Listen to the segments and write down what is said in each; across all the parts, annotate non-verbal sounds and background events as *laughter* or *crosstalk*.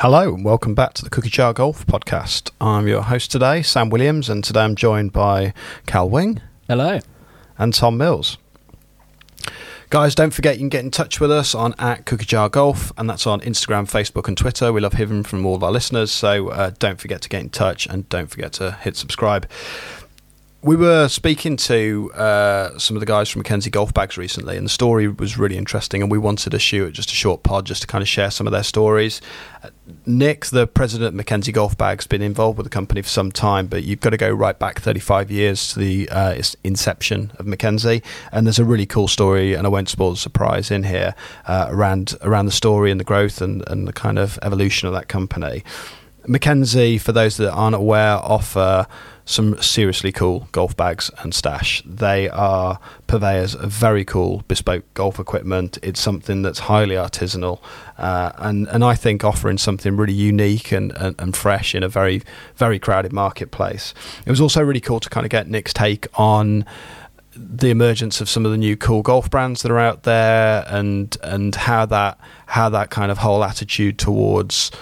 Hello and welcome back to the Cookie Jar Golf podcast. I'm your host today, Sam Williams, and today I'm joined by Cal Wing. Hello. And Tom Mills. Guys, don't forget you can get in touch with us on at Cookie Jar Golf, and that's on Instagram, Facebook, and Twitter. We love hearing from all of our listeners, so uh, don't forget to get in touch and don't forget to hit subscribe we were speaking to uh, some of the guys from Mackenzie Golf Bags recently, and the story was really interesting. And we wanted to shoot just a short pod just to kind of share some of their stories. Nic, the president of Mackenzie Golf Bags, been involved with the company for some time, but you've got to go right back 35 years to the uh, inception of Mackenzie. And there's a really cool story, and I won't spoil the surprise in here uh, around around the story and the growth and, and the kind of evolution of that company. Mackenzie, for those that aren't aware, offer some seriously cool golf bags and stash. They are purveyors of very cool bespoke golf equipment. It's something that's highly artisanal, uh, and and I think offering something really unique and, and, and fresh in a very very crowded marketplace. It was also really cool to kind of get Nic's take on the emergence of some of the new cool golf brands that are out there and and how that how that kind of whole attitude towards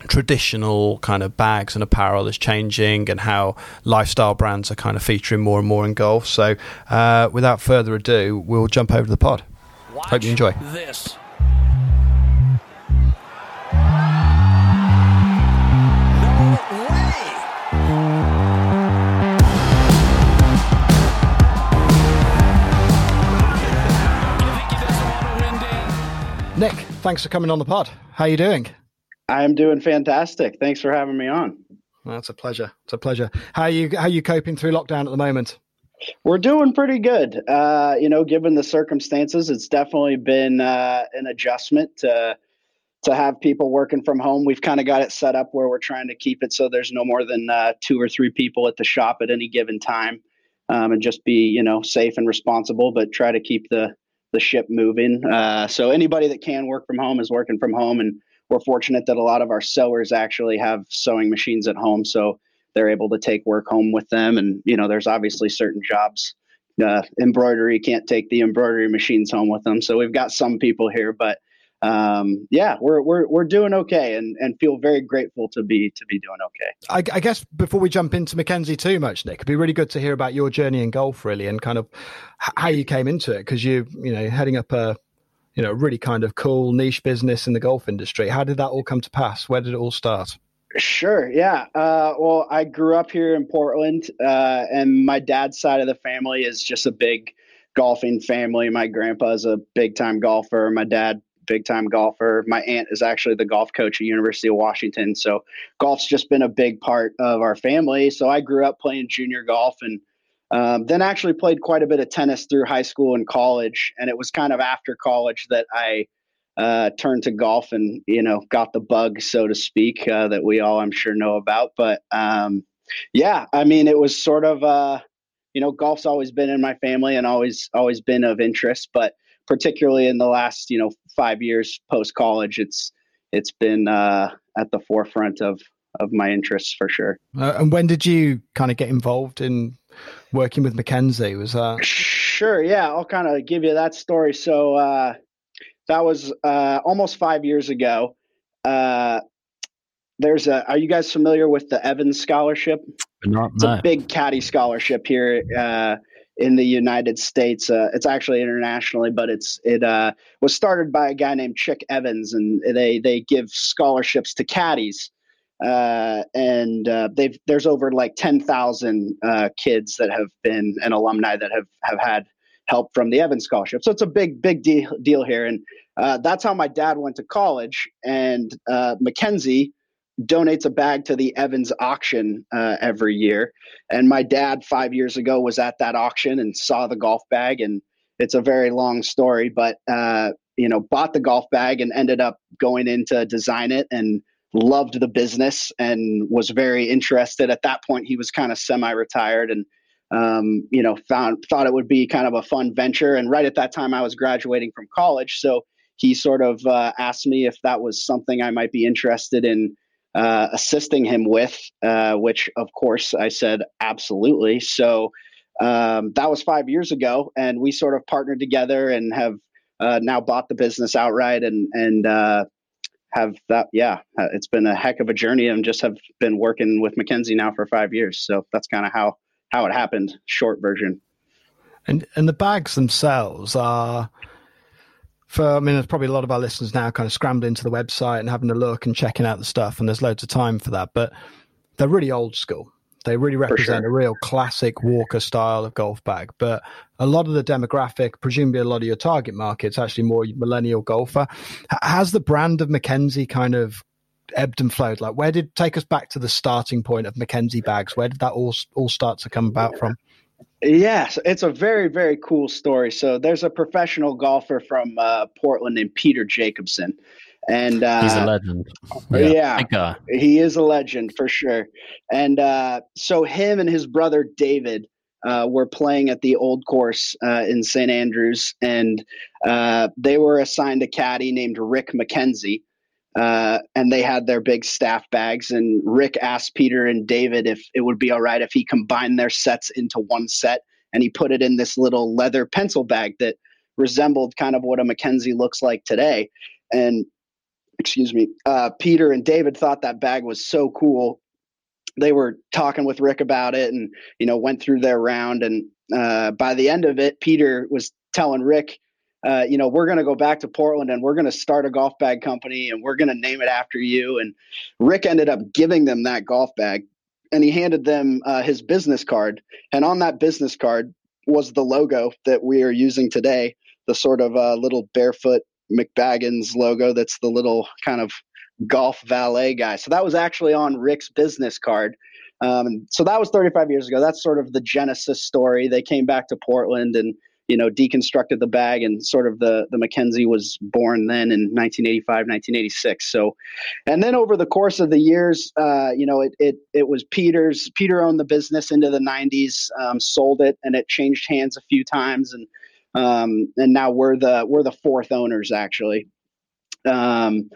traditional kind of bags and apparel is changing and how lifestyle brands are kind of featuring more and more in golf. So, uh, without further ado, we'll jump over to the pod. Watch Hope you enjoy. This. Nic, thanks for coming on the pod. How are you doing? I'm doing fantastic. Thanks for having me on. That's a pleasure. It's a pleasure. How are you how are you coping through lockdown at the moment? We're doing pretty good. Uh, you know, given the circumstances, it's definitely been uh, an adjustment to to have people working from home. We've kind of got it set up where we're trying to keep it so there's no more than uh, two or three people at the shop at any given time, um, and just be you know safe and responsible, but try to keep the the ship moving. Uh, so anybody that can work from home is working from home, and we're fortunate that a lot of our sewers actually have sewing machines at home, so they're able to take work home with them. And you know, there's obviously certain jobs. Uh, embroidery can't take the embroidery machines home with them, so we've got some people here, but um, yeah, we're we're we're doing okay, and and feel very grateful to be to be doing okay. I, I, guess before we jump into Mackenzie too much, Nic, it'd be really good to hear about your journey in golf, really, and kind of how you came into it, because you you know heading up a you know, really kind of cool niche business in the golf industry. How did that all come to pass? Where did it all start? Sure. Yeah. Uh, well, I grew up here in Portland, uh, and my dad's side of the family is just a big golfing family. My grandpa's a big time golfer. My dad, big time golfer. My aunt is actually the golf coach at University of Washington. So golf's just been a big part of our family. So I grew up playing junior golf and um, then actually played quite a bit of tennis through high school and college, and it was kind of after college that I uh, turned to golf and you know got the bug, so to speak, uh, that we all I'm sure know about. But um, yeah, I mean, it was sort of uh, you know golf's always been in my family and always always been of interest, but particularly in the last you know five years post college, it's it's been uh, at the forefront of of my interests for sure. Uh, and when did you kind of get involved in working with Mackenzie? Was that sure? Yeah, I'll kind of give you that story. So uh, that was uh, almost five years ago. Uh, there's a. Are you guys familiar with the Evans Scholarship? Not it's a big caddy scholarship here uh, in the United States. Uh, it's actually internationally, but it's it uh, was started by a guy named Chick Evans, and they they give scholarships to caddies uh, and uh, they've there's over like ten thousand uh, kids that have been an alumni that have have had help from the Evans Scholarship. So it's a big big deal deal here, and uh, that's how my dad went to college. And uh, Mackenzie donates a bag to the Evans auction uh, every year, and my dad five years ago was at that auction and saw the golf bag, and it's a very long story, but you know bought the golf bag and ended up going in to design it and loved the business and was very interested. At that point, he was kind of semi-retired and um, you know found thought it would be kind of a fun venture. And right at that time, I was graduating from college, so he sort of uh, asked me if that was something I might be interested in uh, assisting him with, uh, which of course I said absolutely. So um, that was five years ago, and we sort of partnered together and have uh, now bought the business outright and and uh, have that. Yeah, uh, it's been a heck of a journey, and just have been working with Mackenzie now for five years. So that's kind of how how it happened. Short version. And and the bags themselves are for I mean there's probably a lot of our listeners now kind of scrambling to the website and having a look and checking out the stuff and there's loads of time for that. But they're really old school. They really represent sure. a real classic Walker style of golf bag. But a lot of the demographic, presumably a lot of your target market's actually more millennial golfer. Has the brand of Mackenzie kind of ebbed and flowed? Like, where did take us back to the starting point of Mackenzie bags? Where did that all all start to come about from? Yes, it's a very, very cool story. So there's a professional golfer from uh, Portland named Peter Jacobsen. And uh, he's a legend. Yeah, yeah he is a legend for sure. And uh, so him and his brother David uh, were playing at the old course uh, in St. Andrews, and uh, they were assigned a caddy named Rick McKenzie. Uh, and they had their big staff bags. And Rick asked Peter and David if it would be all right if he combined their sets into one set, and he put it in this little leather pencil bag that resembled kind of what a McKenzie looks like today. And excuse me, uh, Peter and David thought that bag was so cool. They were talking with Rick about it, and you know went through their round. And uh, by the end of it, Peter was telling Rick uh, you know, we're going to go back to Portland and we're going to start a golf bag company and we're going to name it after you. And Rick ended up giving them that golf bag and he handed them uh, his business card. And on that business card was the logo that we are using today, the sort of uh, little barefoot McBaggins logo that's the little kind of golf valet guy. So that was actually on Rick's business card. Um, so that was 35 years ago. That's sort of the genesis story. They came back to Portland and you know, deconstructed the bag and sort of the, the Mackenzie was born then in 1985, 1986. So, and then over the course of the years, uh, you know, it, it, it was Peter's, Peter owned the business into the 90s, um, sold it and it changed hands a few times. And, um, and now we're the, we're the fourth owners actually. Um,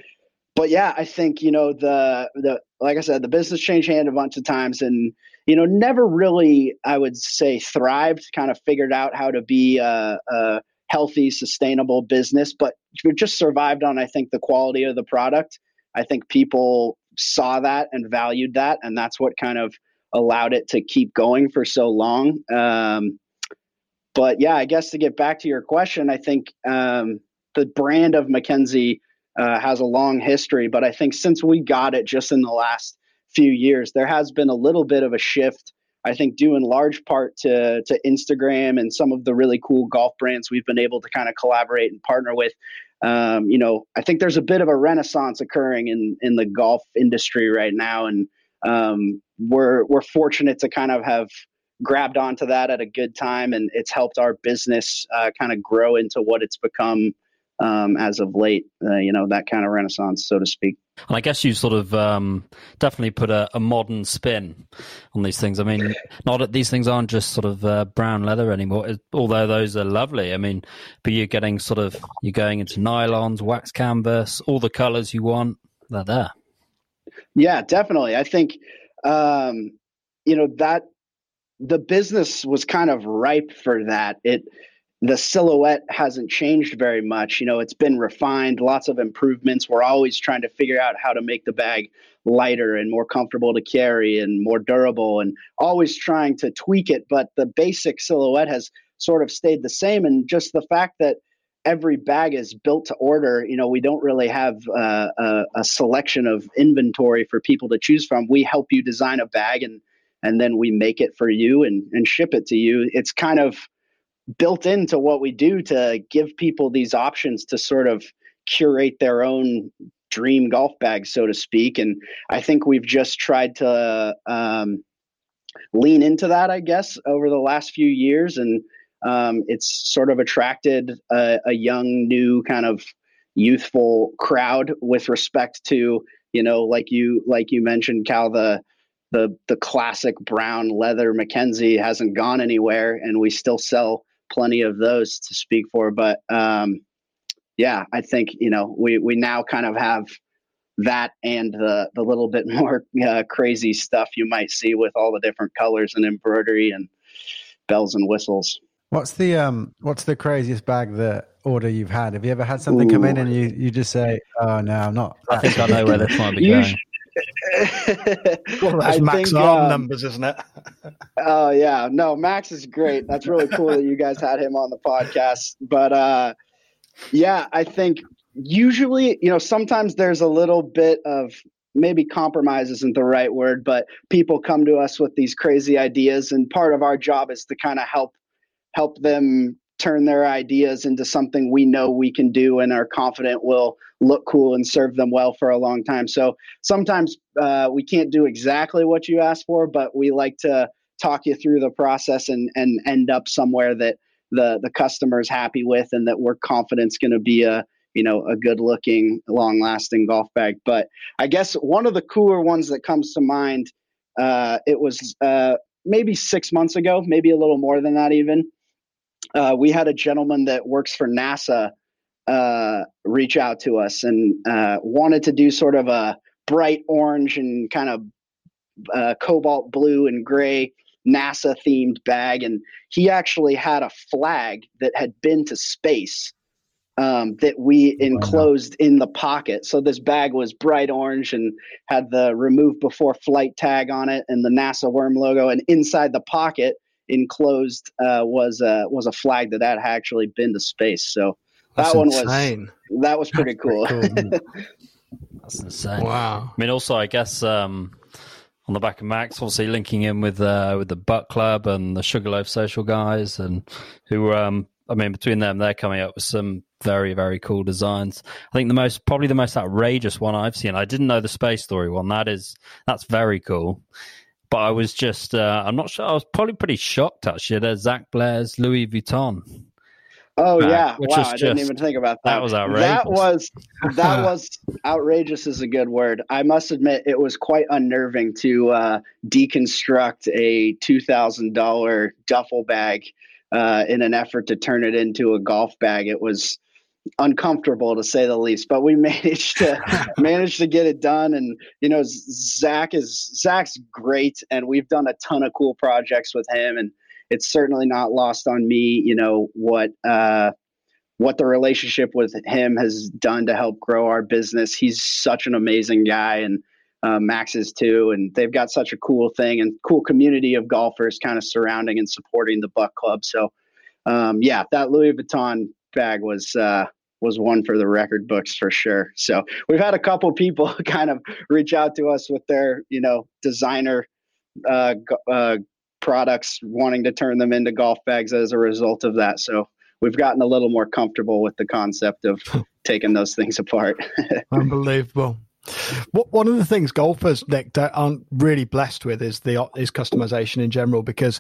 but yeah, I think, you know, the, the, like I said, the business changed hand a bunch of times and, you know, never really, I would say, thrived, kind of figured out how to be a, a healthy, sustainable business, but just survived on, I think, the quality of the product. I think people saw that and valued that, and that's what kind of allowed it to keep going for so long. Um, but yeah, I guess to get back to your question, I think um, the brand of Mackenzie uh, has a long history, but I think since we got it just in the last few years, there has been a little bit of a shift. I think due in large part to to Instagram and some of the really cool golf brands we've been able to kind of collaborate and partner with. Um, you know, I think there's a bit of a renaissance occurring in in the golf industry right now, and um, we're we're fortunate to kind of have grabbed onto that at a good time, and it's helped our business uh, kind of grow into what it's become um, as of late. Uh, you know, that kind of renaissance, so to speak. And I guess you sort of um, definitely put a, a, modern spin on these things. I mean, *laughs* not that these things aren't just sort of uh, brown leather anymore, although those are lovely. I mean, but you're getting sort of you're going into nylons, wax canvas, all the colors you want. They're there. Yeah, definitely. I think um, you know that the business was kind of ripe for that. It the silhouette hasn't changed very much. You know, it's been refined, lots of improvements. We're always trying to figure out how to make the bag lighter and more comfortable to carry and more durable and always trying to tweak it. But the basic silhouette has sort of stayed the same. And just the fact that every bag is built to order, you know, we don't really have uh, a, a selection of inventory for people to choose from. We help you design a bag and and then we make it for you and, and ship it to you. It's kind of built into what we do to give people these options to sort of curate their own dream golf bag, so to speak. And I think we've just tried to um, lean into that, I guess, over the last few years. And um, it's sort of attracted a, a, young, new kind of youthful crowd with respect to, you know, like you like you mentioned, Cal, the the the classic brown leather Mackenzie hasn't gone anywhere, and we still sell plenty of those to speak for. But um, yeah, I think you know we we now kind of have that and the the little bit *laughs* more uh, crazy stuff you might see with all the different colors and embroidery and bells and whistles. What's the um what's the craziest bag that order you've had? Have you ever had something Ooh. come in and you you just say, "Oh no, I'm not." I think I know where this might be *laughs* going. *laughs* well, that's I Max think, arm um, numbers, isn't it? *laughs* Oh uh, yeah, no, Max is great. That's really cool that you guys had him on the podcast. But uh, yeah, I think usually, you know, sometimes there's a little bit of maybe compromise isn't the right word, but people come to us with these crazy ideas, and part of our job is to kind of help help them turn their ideas into something we know we can do and are confident will look cool and serve them well for a long time. So sometimes uh, we can't do exactly what you asked for, but we like to talk you through the process and and end up somewhere that the the customer is happy with and that we're confident is going to be a you know a good looking long lasting golf bag but i guess one of the cooler ones that comes to mind uh, it was uh, maybe six months ago maybe a little more than that even uh, we had a gentleman that works for nasa uh, reach out to us and uh, wanted to do sort of a bright orange and kind of uh, cobalt blue and gray nasa themed bag and he actually had a flag that had been to space um, that we enclosed in the pocket. So this bag was bright orange and had the remove before flight tag on it and the NASA worm logo. And inside the pocket, enclosed, uh, was a was a flag that had actually been to space. So That's that one insane. was that was pretty cool. *laughs* That's insane. Wow. I mean, also, I guess um, on the back of Max, obviously linking in with uh, with the Buck Club and the Sugarloaf Social guys, and who um, I mean, between them, they're coming up with some very, very cool designs. I think the most, probably the most outrageous one I've seen. I didn't know the space story one. That is, that's very cool. But I was just, uh, I'm not sure. I was probably pretty shocked actually. There's Zac Blair's Louis Vuitton. Oh yeah! Wow, I didn't even think about that. That was outrageous. That was that *laughs* was outrageous is a good word. I must admit, it was quite unnerving to uh, deconstruct a two thousand dollar duffel bag uh, in an effort to turn it into a golf bag. It was uncomfortable to say the least, but we *laughs* managed to *laughs* manage to get it done. And you know, Zac is Zac's great, and we've done a ton of cool projects with him. And it's certainly not lost on me, you know what uh, what the relationship with him has done to help grow our business. He's such an amazing guy, and uh, Max's too, and they've got such a cool thing and cool community of golfers kind of surrounding and supporting the buck Club. So, um, yeah, that Louis Vuitton bag was uh, was one for the record books for sure. So we've had a couple people *laughs* kind of reach out to us with their you know designer uh, uh, products, wanting to turn them into golf bags as a result of that. So we've gotten a little more comfortable with the concept of *laughs* taking those things apart. *laughs* Unbelievable. One of the things golfers, Nic, aren't really blessed with is the is customization in general. Because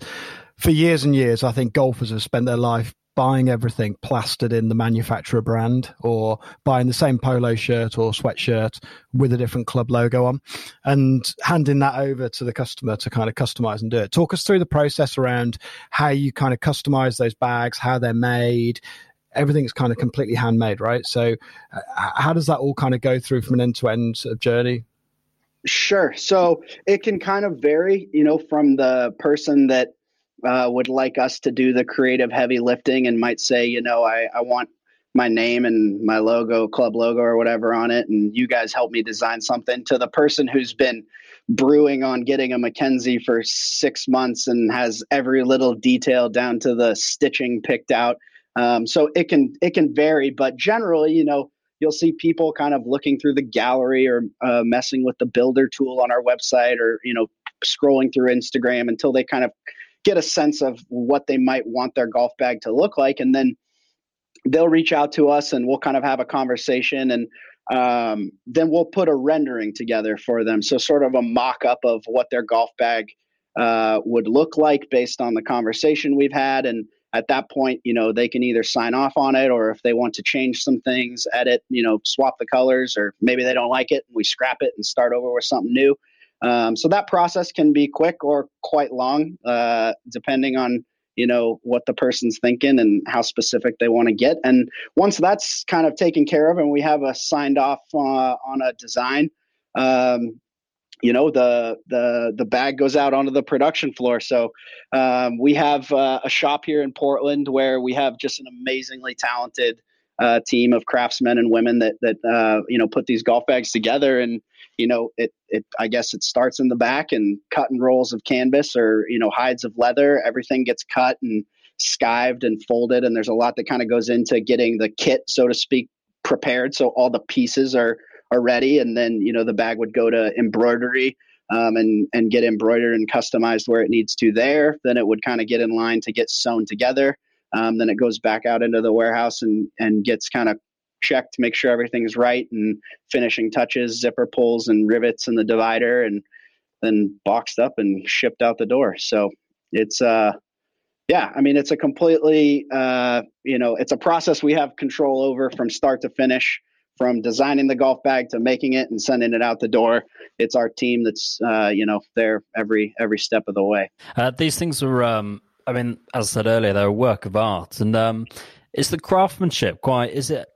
for years and years, I think golfers have spent their life buying everything plastered in the manufacturer brand, or buying the same polo shirt or sweatshirt with a different club logo on, and handing that over to the customer to kind of customize and do it. Talk us through the process around how you kind of customize those bags, how they're made, everything's kind of completely handmade, right? So, how does that all kind of go through from an end to end journey? Sure. So it can kind of vary, you know, from the person that uh, would like us to do the creative heavy lifting and might say, you know, I, I want my name and my logo, club logo or whatever on it, and you guys help me design something. To the person who's been brewing on getting a Mackenzie for six months and has every little detail down to the stitching picked out. Um, so it can it can vary, but generally, you know, you'll see people kind of looking through the gallery or uh, messing with the builder tool on our website, or you know, scrolling through Instagram until they kind of get a sense of what they might want their golf bag to look like, and then they'll reach out to us and we'll kind of have a conversation and um, then we'll put a rendering together for them so sort of a mock-up of what their golf bag uh, would look like based on the conversation we've had and at that point, you know, they can either sign off on it or if they want to change some things, edit, you know, swap the colors, or maybe they don't like it and we scrap it and start over with something new. Um, so that process can be quick or quite long, uh, depending on you know what the person's thinking and how specific they want to get. And once that's kind of taken care of and we have a signed off uh, on a design, um, you know the the the bag goes out onto the production floor. So um, we have uh, a shop here in Portland where we have just an amazingly talented uh, team of craftsmen and women that that uh, you know put these golf bags together. And you know it it I guess it starts in the back and cutting rolls of canvas or you know hides of leather. Everything gets cut and skived and folded, and there's a lot that kind of goes into getting the kit, so to speak, prepared. So all the pieces are are ready, and then you know the bag would go to embroidery um, and and get embroidered and customized where it needs to there. Then it would kind of get in line to get sewn together. Um, then it goes back out into the warehouse and and gets kind of checked to make sure everything's right and finishing touches, zipper pulls and rivets in the divider, and then boxed up and shipped out the door. So it's uh yeah, I mean it's a completely uh, you know it's a process we have control over from start to finish from designing the golf bag to making it and sending it out the door. It's our team that's uh, you know there every every step of the way. Uh, these things are, um, I mean, as I said earlier, they're a work of art, and um, is the craftsmanship quite? Is it?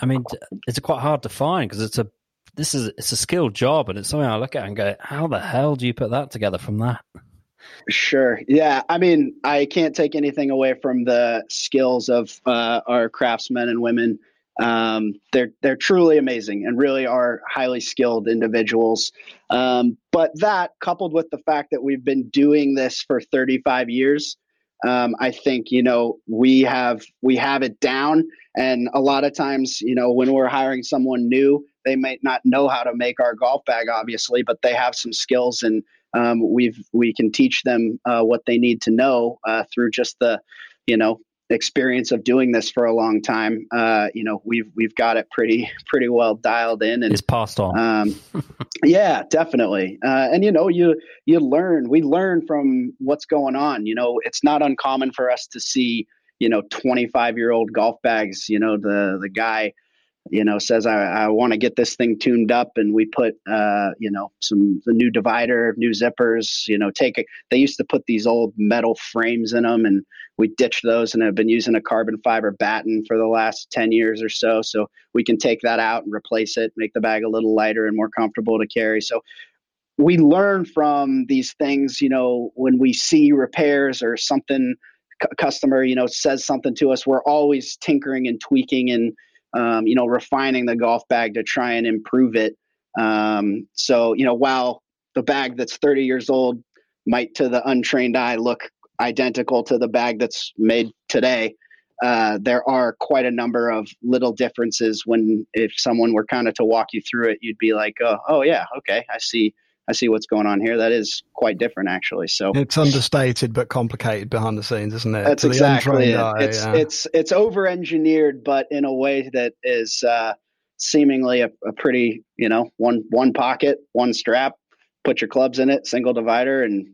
I mean, it's quite hard to find because it's a this is it's a skilled job, and it's something I look at and go, how the hell do you put that together from that? Sure. Yeah. I mean, I can't take anything away from the skills of uh, our craftsmen and women um, they're they're truly amazing and really are highly skilled individuals. Um, but that, coupled with the fact that we've been doing this for 35 years, um, I think you know we have we have it down. And a lot of times, you know, when we're hiring someone new, they might not know how to make our golf bag, obviously, but they have some skills and um, we've we can teach them uh, what they need to know uh, through just the you know experience of doing this for a long time, uh, you know, we've we've got it pretty pretty well dialed in and it's passed on. Um, *laughs* yeah, definitely. Uh, and you know, you you learn. We learn from what's going on. You know, it's not uncommon for us to see you know 25 year old golf bags. You know, the the guy you know says i, I want to get this thing tuned up and we put uh, you know some the new divider new zippers you know take it. They used to put these old metal frames in them and we ditched those and have been using a carbon fiber batten for the last 10 years or so. So we can take that out and replace it make the bag a little lighter and more comfortable to carry. So we learn from these things you know when we see repairs or something customer you know says something to us we're always tinkering and tweaking and um, you know, refining the golf bag to try and improve it. Um, so, you know, while the bag that's 30 years old might to the untrained eye look identical to the bag that's made today, uh, there are quite a number of little differences when if someone were kind of to walk you through it, you'd be like, oh, oh yeah, okay, I see I see what's going on here. That is quite different, actually. So it's understated but complicated behind the scenes, isn't it? That's exactly it. Eye, it's yeah. it's it's over engineered, but in a way that is uh, seemingly a, a, pretty you know one one pocket, one strap. Put your clubs in it, single divider, and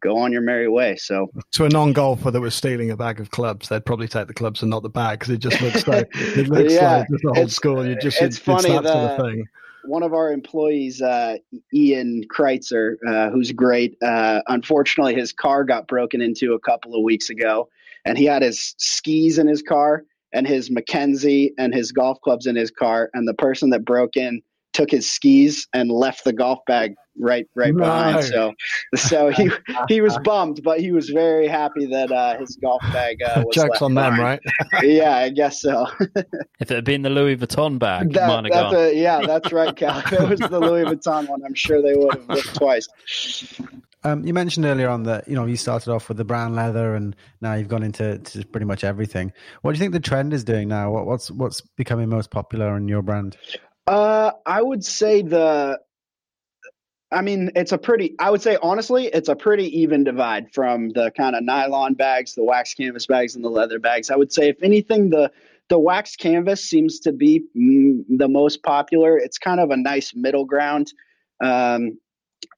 go on your merry way. So, to a non-golfer that was stealing a bag of clubs, they'd probably take the clubs and not the bag because it just looks like *laughs* It looks yeah, like just old school. You just it's funny the, thing one of our employees, uh, Ian Kreitzer, uh, who's great. Uh, unfortunately, his car got broken into a couple of weeks ago, and he had his skis in his car and his Mackenzie and his golf clubs in his car. And the person that broke in took his skis and left the golf bag right right behind. So so he *laughs* he was bummed, but he was very happy that uh, his golf bag uh, was jokes on them, right? *laughs* yeah, I guess so. *laughs* if it had been the Louis Vuitton bag, that, that's a, yeah, that's right, Cal. If it was the Louis Vuitton one, I'm sure they would have looked twice. Um, you mentioned earlier on that you know you started off with the brown leather, and now you've gone into pretty much everything. What do you think the trend is doing now? What, what's what's becoming most popular in your brand? Uh, I would say the. I mean, it's a pretty. I would say honestly, it's a pretty even divide from the kind of nylon bags, the wax canvas bags, and the leather bags. I would say, if anything, the the wax canvas seems to be the most popular. It's kind of a nice middle ground. Um,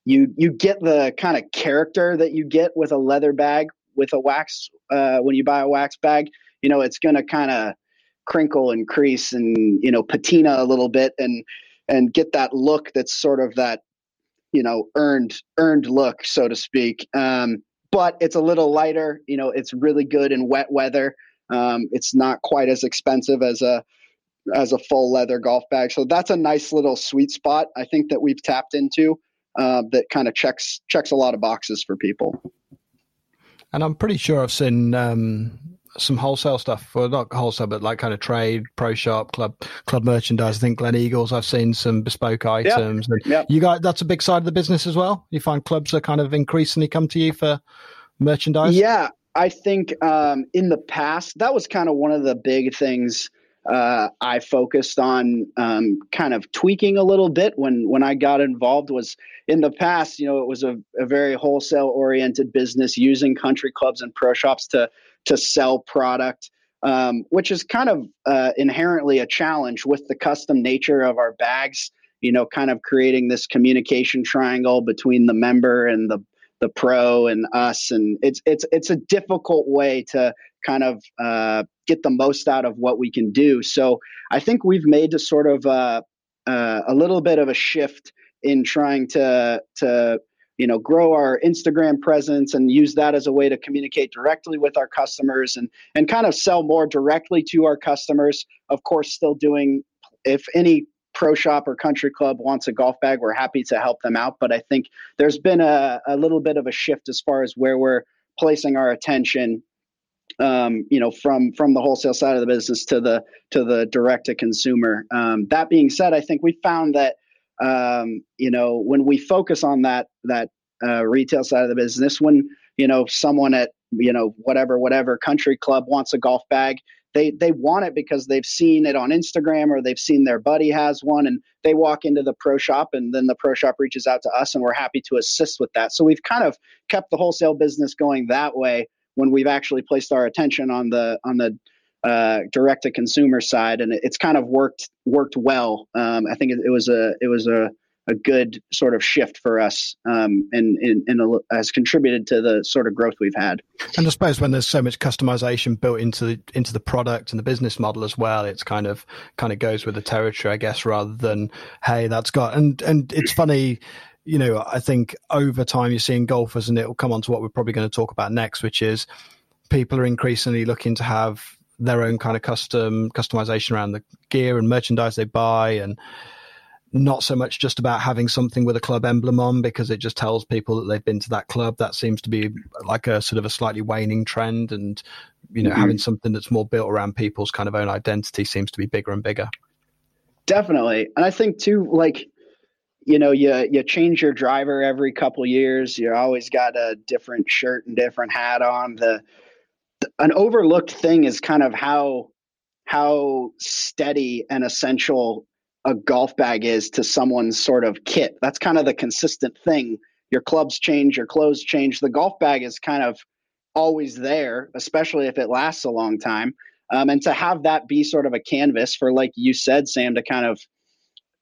you you get the kind of character that you get with a leather bag with a wax uh, when you buy a wax bag. You know, it's to kind of crinkle and crease and you know patina a little bit and and get that look that's sort of that you know earned earned look so to speak. Um, but it's a little lighter you know it's really good in wet weather. Um, it's not quite as expensive as a as a full leather golf bag. So that's a nice little sweet spot i think that we've tapped into uh, that kind of checks checks a lot of boxes for people. And I'm pretty sure I've seen um, some wholesale stuff, well, not wholesale, but like kind of trade, pro shop, club, club merchandise. I think Gleneagles. I've seen some bespoke items. Yep. Yep. You got that's a big side of the business as well. You find clubs are kind of increasingly come to you for merchandise. Yeah, I think um, in the past that was kind of one of the big things uh, I focused on um, kind of tweaking a little bit when when I got involved was in the past, you know, it was a, a very wholesale oriented business using country clubs and pro shops to to sell product, um, which is kind of uh, inherently a challenge with the custom nature of our bags. You know, kind of creating this communication triangle between the member and the the pro and us, and it's it's it's a difficult way to kind of uh, get the most out of what we can do. So I think we've made a sort of uh, uh, a little bit of a shift in trying to to you know grow our Instagram presence and use that as a way to communicate directly with our customers and and kind of sell more directly to our customers. Of course, still doing if any pro shop or country club wants a golf bag, we're happy to help them out. But I think there's been a, a little bit of a shift as far as where we're placing our attention um, you know, from from the wholesale side of the business to the to the direct to consumer. Um, that being said, I think we found that um, you know when we focus on that that uh, retail side of the business, when you know someone at you know whatever whatever country club wants a golf bag, they they want it because they've seen it on Instagram or they've seen their buddy has one, and they walk into the pro shop, and then the pro shop reaches out to us, and we're happy to assist with that. So we've kind of kept the wholesale business going that way when we've actually placed our attention on the on the uh, direct to consumer side, and it's kind of worked worked well. Um, I think it, it, was a it was a, a good sort of shift for us, um, and, and, and a, has contributed to the sort of growth we've had. And I suppose when there's so much customization built into the, into the product and the business model as well, it's kind of kind of goes with the territory, I guess, rather than hey, that's got and and it's funny you know, I think over time you're seeing golfers, and it will come on to what we're probably going to talk about next, which is people are increasingly looking to have their own kind of custom customization around the gear and merchandise they buy, and not so much just about having something with a club emblem on because it just tells people that they've been to that club. That seems to be like a sort of a slightly waning trend, and you know, mm-hmm. having something that's more built around people's kind of own identity seems to be bigger and bigger. Definitely, and I think too, like you know you you change your driver every couple years you always got a different shirt and different hat on the, the, an overlooked thing is kind of how how steady and essential a golf bag is to someone's sort of kit. That's kind of the consistent thing. Your clubs change your clothes change. The golf bag is kind of always there especially if it lasts a long time. Um, and to have that be sort of a canvas for like you said sam to kind of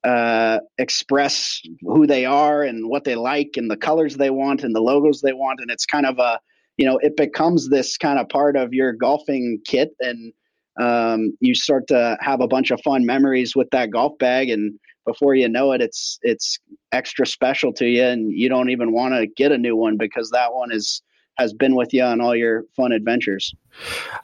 uh, express who they are and what they like and the colors they want and the logos they want. And it's kind of a you know it becomes this kind of part of your golfing kit and um, you start to have a bunch of fun memories with that golf bag and before you know it it's it's extra special to you and you don't even want to get a new one because that one is has been with you on all your fun adventures.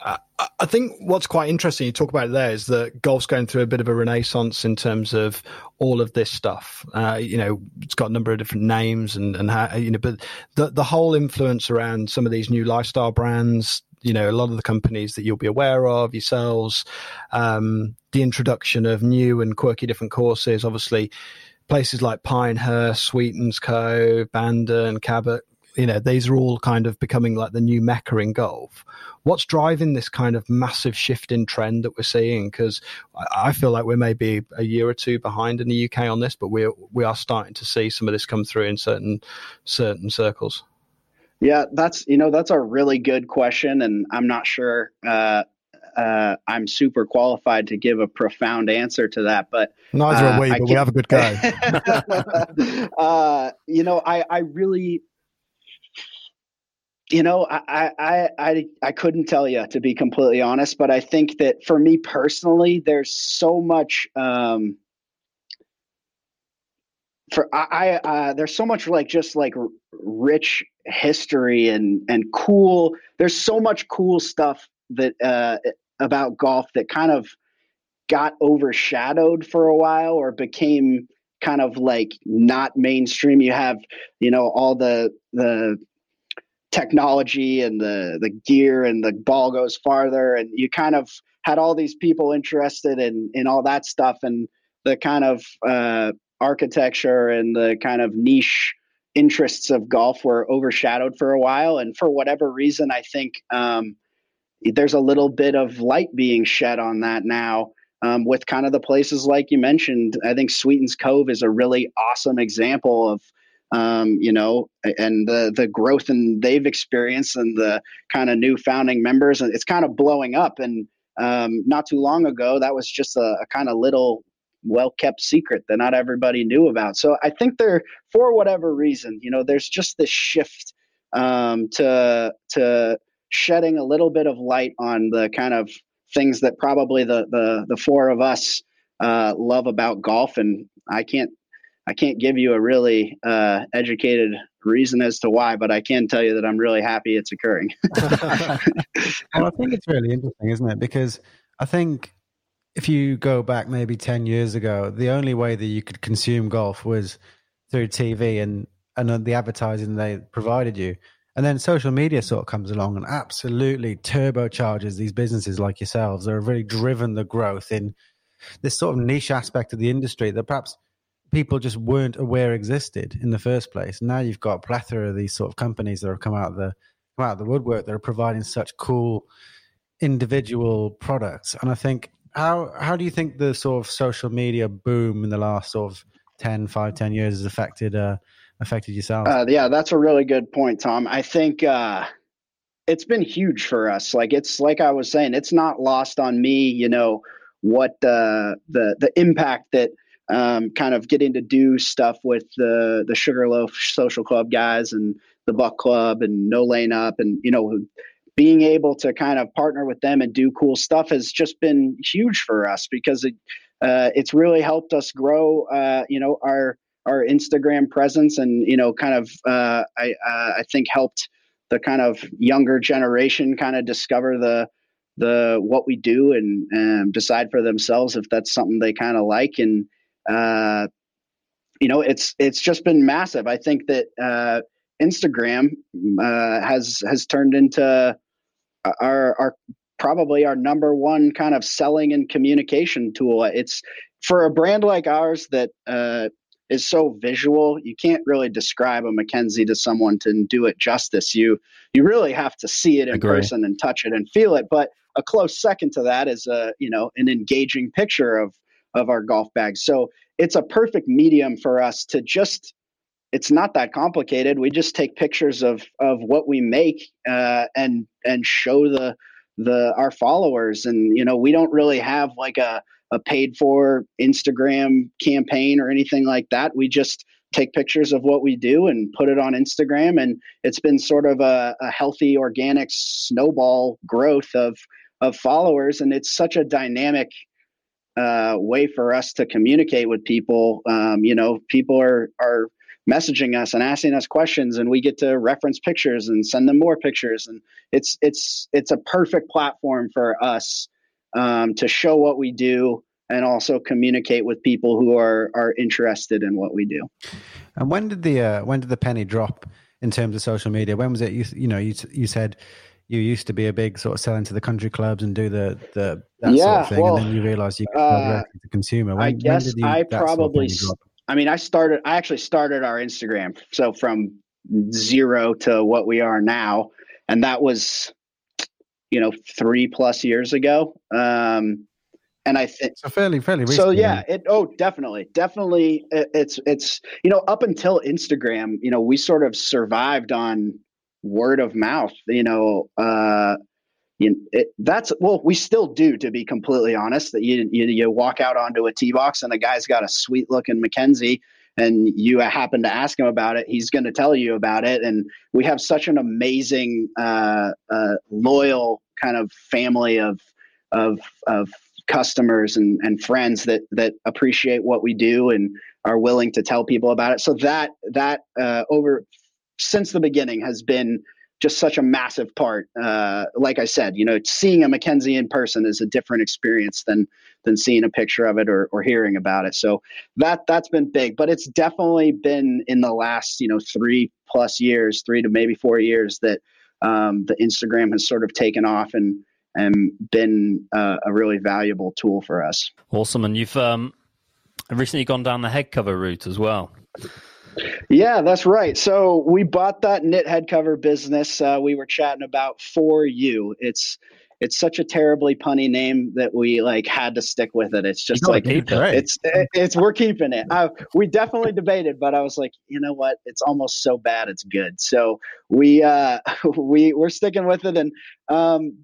Uh, I think what's quite interesting, you talk about there, is that golf's going through a bit of a renaissance in terms of all of this stuff. Uh, you know, it's got a number of different names and, and how, you know, but the, the whole influence around some of these new lifestyle brands, you know, a lot of the companies that you'll be aware of yourselves, um, the introduction of new and quirky different courses, obviously places like Pinehurst, Sweetens Cove, Bandon, Cabot, you know, these are all kind of becoming like the new mecca in golf. What's driving this kind of massive shift in trend that we're seeing? Because I feel like we're maybe a year or two behind in the UK on this, but we we are starting to see some of this come through in certain certain circles. Yeah, that's you know that's a really good question, and I'm not sure uh, uh, I'm super qualified to give a profound answer to that. But neither uh, are we, but we have a good guy. *laughs* uh, you know, I I really you know, I, I, I, I couldn't tell you to be completely honest, but I think that for me personally, there's so much, um, for I, uh, there's so much like just like rich history and and cool. There's so much cool stuff that uh, about golf that kind of got overshadowed for a while or became kind of like not mainstream. You have, you know, all the the technology and the the gear and the ball goes farther. And you kind of had all these people interested in in all that stuff. And the kind of uh, architecture and the kind of niche interests of golf were overshadowed for a while. And for whatever reason i think um, there's a little bit of light being shed on that now um, with kind of the places like you mentioned. I think sweetens cove is a really awesome example of um, you know, and the the growth and they've experienced and the kind of new founding members, and it's kind of blowing up. And um, not too long ago, that was just a, a kind of little well kept secret that not everybody knew about. So I think there, for whatever reason, you know, there's just this shift um, to to shedding a little bit of light on the kind of things that probably the the the four of us uh, love about golf, and I can't I can't give you a really uh, educated reason as to why, but I can tell you that I'm really happy it's occurring. *laughs* *laughs* well, I think it's really interesting, isn't it? Because I think if you go back maybe 10 years ago, the only way that you could consume golf was through TV and, and the advertising they provided you. And then social media sort of comes along and absolutely turbocharges these businesses like yourselves that have really driven the growth in this sort of niche aspect of the industry that perhaps people just weren't aware existed in the first place. Now you've got a plethora of these sort of companies that have come out of the come out of the woodwork that are providing such cool individual products. And I think how how do you think the sort of social media boom in the last sort of 10, 5, 10 years has affected uh, affected yourself? Uh, yeah, that's a really good point, Tom. I think uh, it's been huge for us. Like it's like I was saying, it's not lost on me. You know what uh, the the impact that um, kind of getting to do stuff with the the Sugarloaf Social Club guys and the Buck Club and No Laying Up, and you know, being able to kind of partner with them and do cool stuff has just been huge for us because it uh, it's really helped us grow. Uh, you know, our our Instagram presence and you know, kind of uh, I uh, I think helped the kind of younger generation kind of discover the the what we do and, and decide for themselves if that's something they kind of like and uh, you know, it's it's just been massive. I think that uh, Instagram uh, has has turned into our our probably our number one kind of selling and communication tool. It's for a brand like ours that uh, is so visual. You can't really describe a Mackenzie to someone to do it justice. You you really have to see it in Agree. person and touch it and feel it. But a close second to that is a you know an engaging picture of of our golf bags. So it's a perfect medium for us to just it's not that complicated. We just take pictures of of what we make uh, and and show the the our followers. And you know, we don't really have like a a paid for Instagram campaign or anything like that. We just take pictures of what we do and put it on Instagram. And it's been sort of a, a healthy, organic snowball growth of of followers. And it's such a dynamic uh, way for us to communicate with people. Um, you know, people are are messaging us and asking us questions, and we get to reference pictures and send them more pictures, and it's it's it's a perfect platform for us um, to show what we do and also communicate with people who are are interested in what we do. And when did the uh, when did the penny drop in terms of social media? When was it? You you know you you said you used to be a big sort of sell to the country clubs and do the the that yeah, sort of thing, well, and then you realize you could uh, the consumer. When, I guess you, I probably. Sort of I mean, I started. I actually started our Instagram, so from zero to what we are now, and that was, you know, three plus years ago. Um, and I think so fairly fairly recent. So yeah, it oh definitely definitely it, it's it's you know up until Instagram, you know, we sort of survived on word of mouth. You know, uh, you, it, that's well, we still do, to be completely honest. That you, you you walk out onto a tee box and the guy's got a sweet looking McKenzie, and you happen to ask him about it, he's going to tell you about it. And we have such an amazing, uh, uh, loyal kind of family of of of customers and, and friends that that appreciate what we do and are willing to tell people about it. So that that uh, over since the beginning has been just such a massive part. Uh, like I said, you know, seeing a Mackenzie in person is a different experience than than seeing a picture of it or, or hearing about it. So that that's been big, but it's definitely been in the last you know three plus years, three to maybe four years that um, the Instagram has sort of taken off and and been uh, a really valuable tool for us. Awesome, and you've um, recently gone down the head cover route as well. Yeah, that's right. So we bought that knit head cover business. Uh, we were chatting about for you. It's it's such a terribly punny name that we like had to stick with it. It's just like it. it's it's we're keeping it. Uh, we definitely debated, but I was like, you know what? It's almost so bad it's good. So we uh *laughs* we we're sticking with it, and um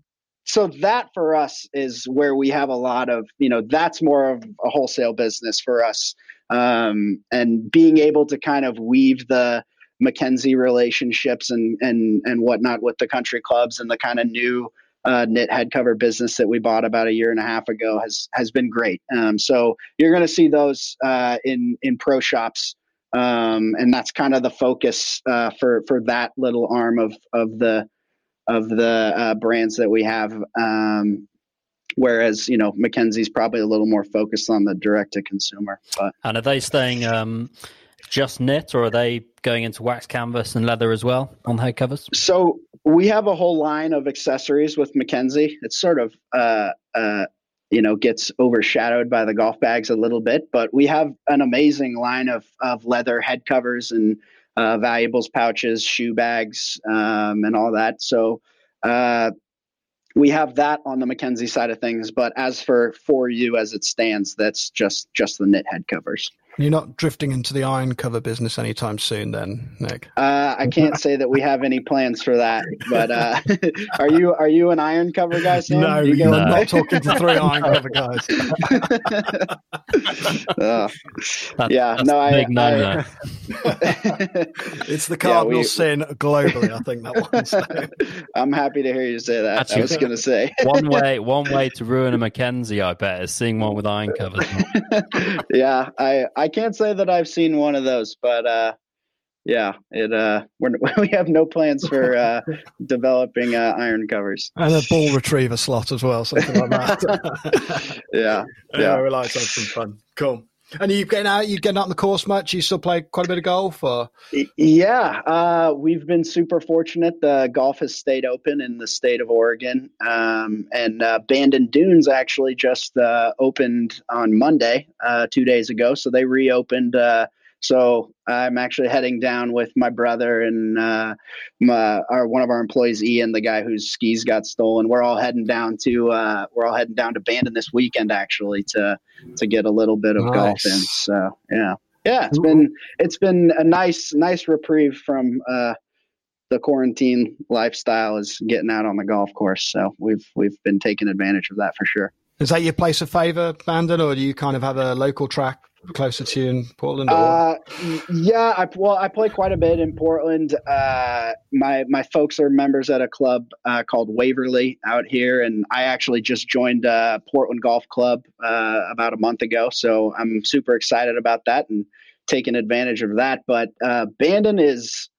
so that for us is where we have a lot of you know that's more of a wholesale business for us um, and being able to kind of weave the Mackenzie relationships and and and whatnot with the country clubs and the kind of new uh, knit head cover business that we bought about a year and a half ago has has been great. Um, so you're going to see those uh, in in pro shops, um, and that's kind of the focus uh, for for that little arm of of the of the uh, brands that we have. Um, whereas you know Mackenzie's probably a little more focused on the direct to consumer. But and are they staying um, just knit, or are they going into wax canvas and leather as well on head covers? So we have a whole line of accessories with Mackenzie. It's sort of uh, uh, you know gets overshadowed by the golf bags a little bit, but we have an amazing line of of leather head covers and uh, valuables pouches, shoe bags, um, and all that. So uh, we have that on the Mackenzie side of things. But as for for you as it stands, that's just just the knit head covers. You're not drifting into the iron cover business anytime soon, then, Nic. Uh, I can't say that we have any plans for that. But uh, *laughs* are you are you an iron cover guy? Sam? No, you are not talking to three iron *laughs* cover guys. *laughs* uh, yeah, no, I, I, it's the cardinal yeah, we, sin globally. I think that one. So. I'm happy to hear you say that. Actually, I was going to say one way one way to ruin a Mackenzie, I bet, is seeing one with iron covers. yeah, I I can't say that I've seen one of those, but uh, yeah, it uh, *laughs* we're, we have no plans for uh, *laughs* developing uh, iron covers and a ball retriever slot as well, something like that. *laughs* yeah, yeah, yeah, we like to have some fun. Cool. And are you getting out? You getting out on the course much? You still play quite a bit of golf, or? Yeah, uh, we've been super fortunate. The golf has stayed open in the state of Oregon, um, and uh, Bandon Dunes actually just uh, opened on Monday, uh, two days ago. So they reopened uh, so I'm actually heading down with my brother and uh, my, our one of our employees, Ian, the guy whose skis got stolen. We're all heading down to uh, we're all heading down to Bandon this weekend actually to to get a little bit of nice. golf in. So yeah, yeah, it's been it's been a nice nice reprieve from uh, the quarantine lifestyle is getting out on the golf course. So we've we've been taking advantage of that for sure. Is that your place of favor, Bandon, or do you kind of have a local track closer to you in Portland? Uh, yeah, I, well, I play quite a bit in Portland. Uh, my my folks are members at a club uh, called Waverley out here, and I actually just joined uh, Portland Golf Club uh, about a month ago. So I'm super excited about that and taking advantage of that. But uh, Bandon is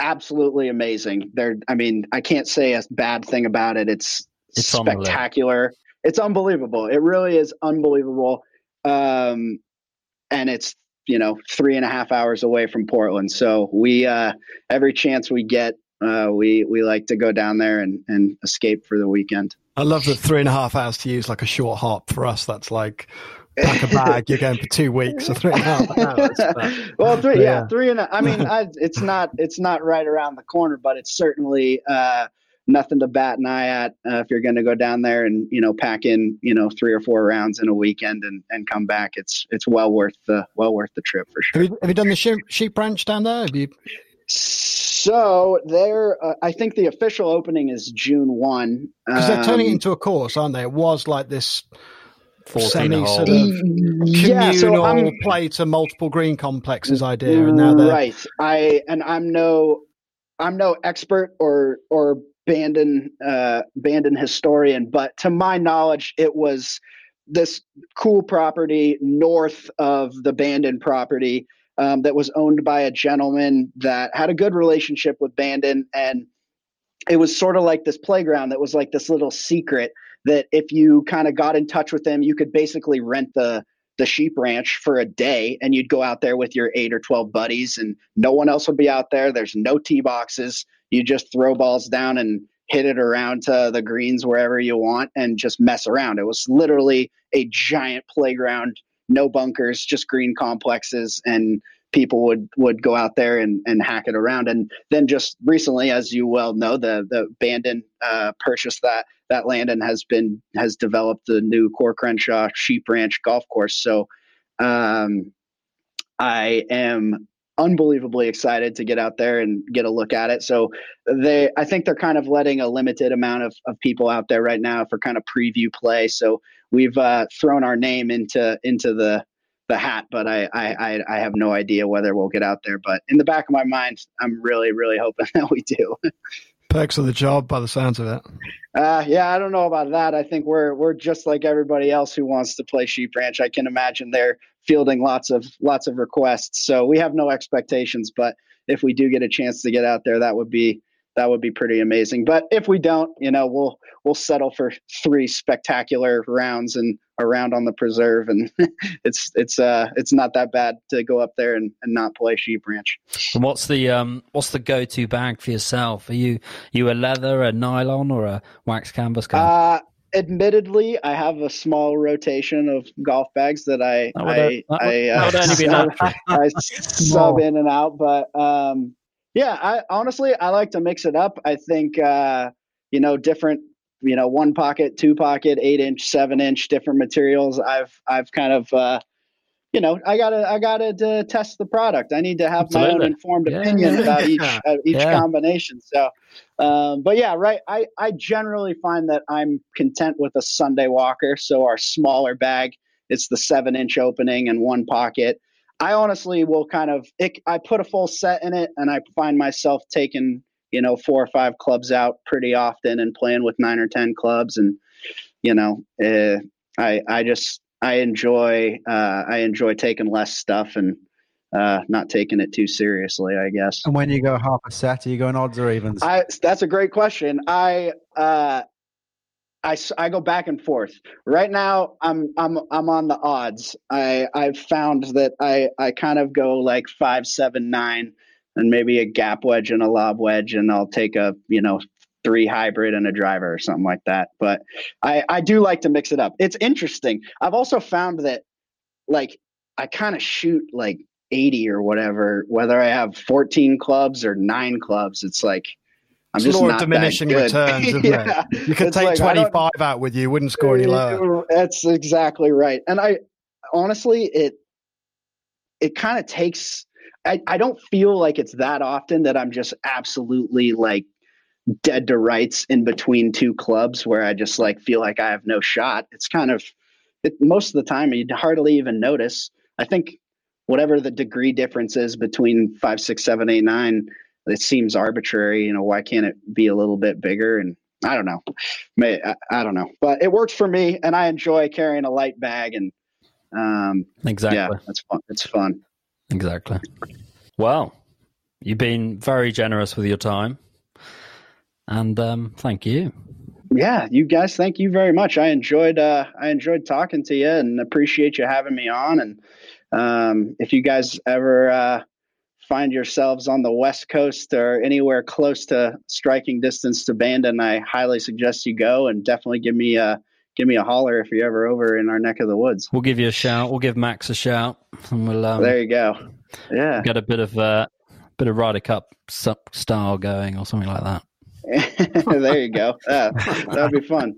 absolutely amazing. There, I mean, I can't say a bad thing about it. It's, it's spectacular. It's unbelievable. It really is unbelievable. Um, and it's you know three and a half hours away from Portland. So we uh, every chance we get, uh, we we like to go down there and, and escape for the weekend. I love the three and a half hours to use like a short hop. For us, that's like pack a bag. You're going for two weeks, or three and a half hours. But, *laughs* well, three, yeah, yeah, three and a, I mean, I, it's not it's not right around the corner, but it's certainly. Uh, nothing to bat an eye at uh, if you're going to go down there and you know pack in you know three or four rounds in a weekend and, and come back. It's it's well worth the well worth the trip for sure. Have you, have you done the sheep, sheep ranch down there? Have you? So there, uh, I think the official opening is June one. Because um, they're turning it um, into a course, aren't they? It was like this semi sort of yeah, communal so play to multiple green complexes idea, and now they're right. I and I'm no I'm no expert or or Bandon uh, Bandon historian, but to my knowledge, it was this cool property north of the Bandon property um, that was owned by a gentleman that had a good relationship with Bandon and it was sort of like this playground that was like this little secret that if you kind of got in touch with them, you could basically rent the the sheep ranch for a day and you'd go out there with your eight or 12 buddies and no one else would be out there. There's no tee boxes. You just throw balls down and hit it around to the greens wherever you want and just mess around. It was literally a giant playground, no bunkers, just green complexes and people would would go out there and, and hack it around. And then just recently, as you well know, the the Bandon uh, purchased that that land and has been has developed the new Coore Crenshaw Sheep Ranch golf course. So um, I am unbelievably excited to get out there and get a look at it. So they, I think they're kind of letting a limited amount of, of people out there right now for kind of preview play. So we've uh, thrown our name into into the the hat, but I, I, I have no idea whether we'll get out there. But in the back of my mind, I'm really, really hoping *laughs* that we do. Perks of the job, by the sounds of it. Uh, yeah, I don't know about that. I think we're we're just like everybody else who wants to play Sheep Ranch. I can imagine they're fielding lots of lots of requests. So we have no expectations, but if we do get a chance to get out there, that would be that would be pretty amazing. But if we don't, you know, we'll we'll settle for three spectacular rounds and around on the preserve, and *laughs* it's it's uh it's not that bad to go up there and, and not play sheep ranch. And what's the um what's the go to bag for yourself? Are you you a leather, a nylon, or a wax canvas guy? Uh, admittedly, I have a small rotation of golf bags that I I, I, uh, *laughs* *laughs* sub, I sub in and out, but um, yeah, I honestly I like to mix it up. I think uh, you know different you know one pocket, two pocket, eight inch, seven inch, different materials. I've I've kind of uh, you know I gotta I gotta uh, test the product. I need to have Absolutely. my own informed yeah, opinion yeah, about each *laughs* uh, each yeah. combination. So, um, but yeah, right. I I generally find that I'm content with a Sunday Walker. So our smaller bag, it's the seven inch opening and one pocket. I honestly will kind of it, I put a full set in it, and I find myself taking you know four or five clubs out pretty often and playing with nine or ten clubs, and you know uh, I I just I enjoy uh, I enjoy taking less stuff and uh, not taking it too seriously, I guess. And when you go half a set, are you going odds or evens? I, that's a great question. I uh, I, I go back and forth. Right now, I'm I'm I'm on the odds. I I've found that I I kind of go like five seven nine, and maybe a gap wedge and a lob wedge, and I'll take a you know three hybrid and a driver or something like that. But I I do like to mix it up. It's interesting. I've also found that like I kind of shoot like 80 or whatever, whether I have 14 clubs or nine clubs. It's like I'm it's just not diminishing returns, *laughs* yeah. You could it's take like, 25 out with you, wouldn't score any lower. That's exactly right. And I honestly, it it kind of takes. I, I don't feel like it's that often that I'm just absolutely like dead to rights in between two clubs where I just like feel like I have no shot. It's kind of it, most of the time you'd hardly even notice. I think whatever the degree difference is between five, six, seven, eight, nine it seems arbitrary. You know, why can't it be a little bit bigger? And I don't know. May, I, I, don't know, but it works for me, and I enjoy carrying a light bag. And um, exactly, yeah, it's fun. It's fun. Exactly. Well, you've been very generous with your time, and um, thank you. Yeah, you guys, thank you very much. I enjoyed uh, I enjoyed talking to you, and appreciate you having me on. And um, if you guys ever uh, find yourselves on the West Coast or anywhere close to striking distance to Bandon, I highly suggest you go and definitely give me a give me a holler if you're ever over in our neck of the woods. We'll give you a shout. We'll give Max a shout, and we'll. Um, there you go. Yeah, get a bit of uh, bit of Ryder Cup style going or something like that. *laughs* there you go. Yeah, that'd be fun.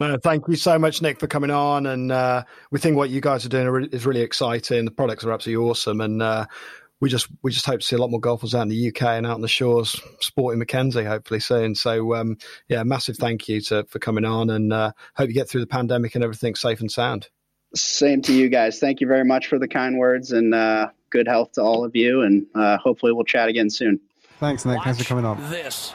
No, thank you so much, Nic, for coming on. And uh, we think what you guys are doing is really exciting. The products are absolutely awesome, and uh, we just we just hope to see a lot more golfers out in the UK and out on the shores sporting Mackenzie hopefully soon. So um, yeah, massive thank you to for coming on and uh, hope you get through the pandemic and everything safe and sound. Same to you guys. Thank you very much for the kind words and uh, good health to all of you. And uh, hopefully we'll chat again soon. Thanks, Nic. Watch Thanks for coming on. This.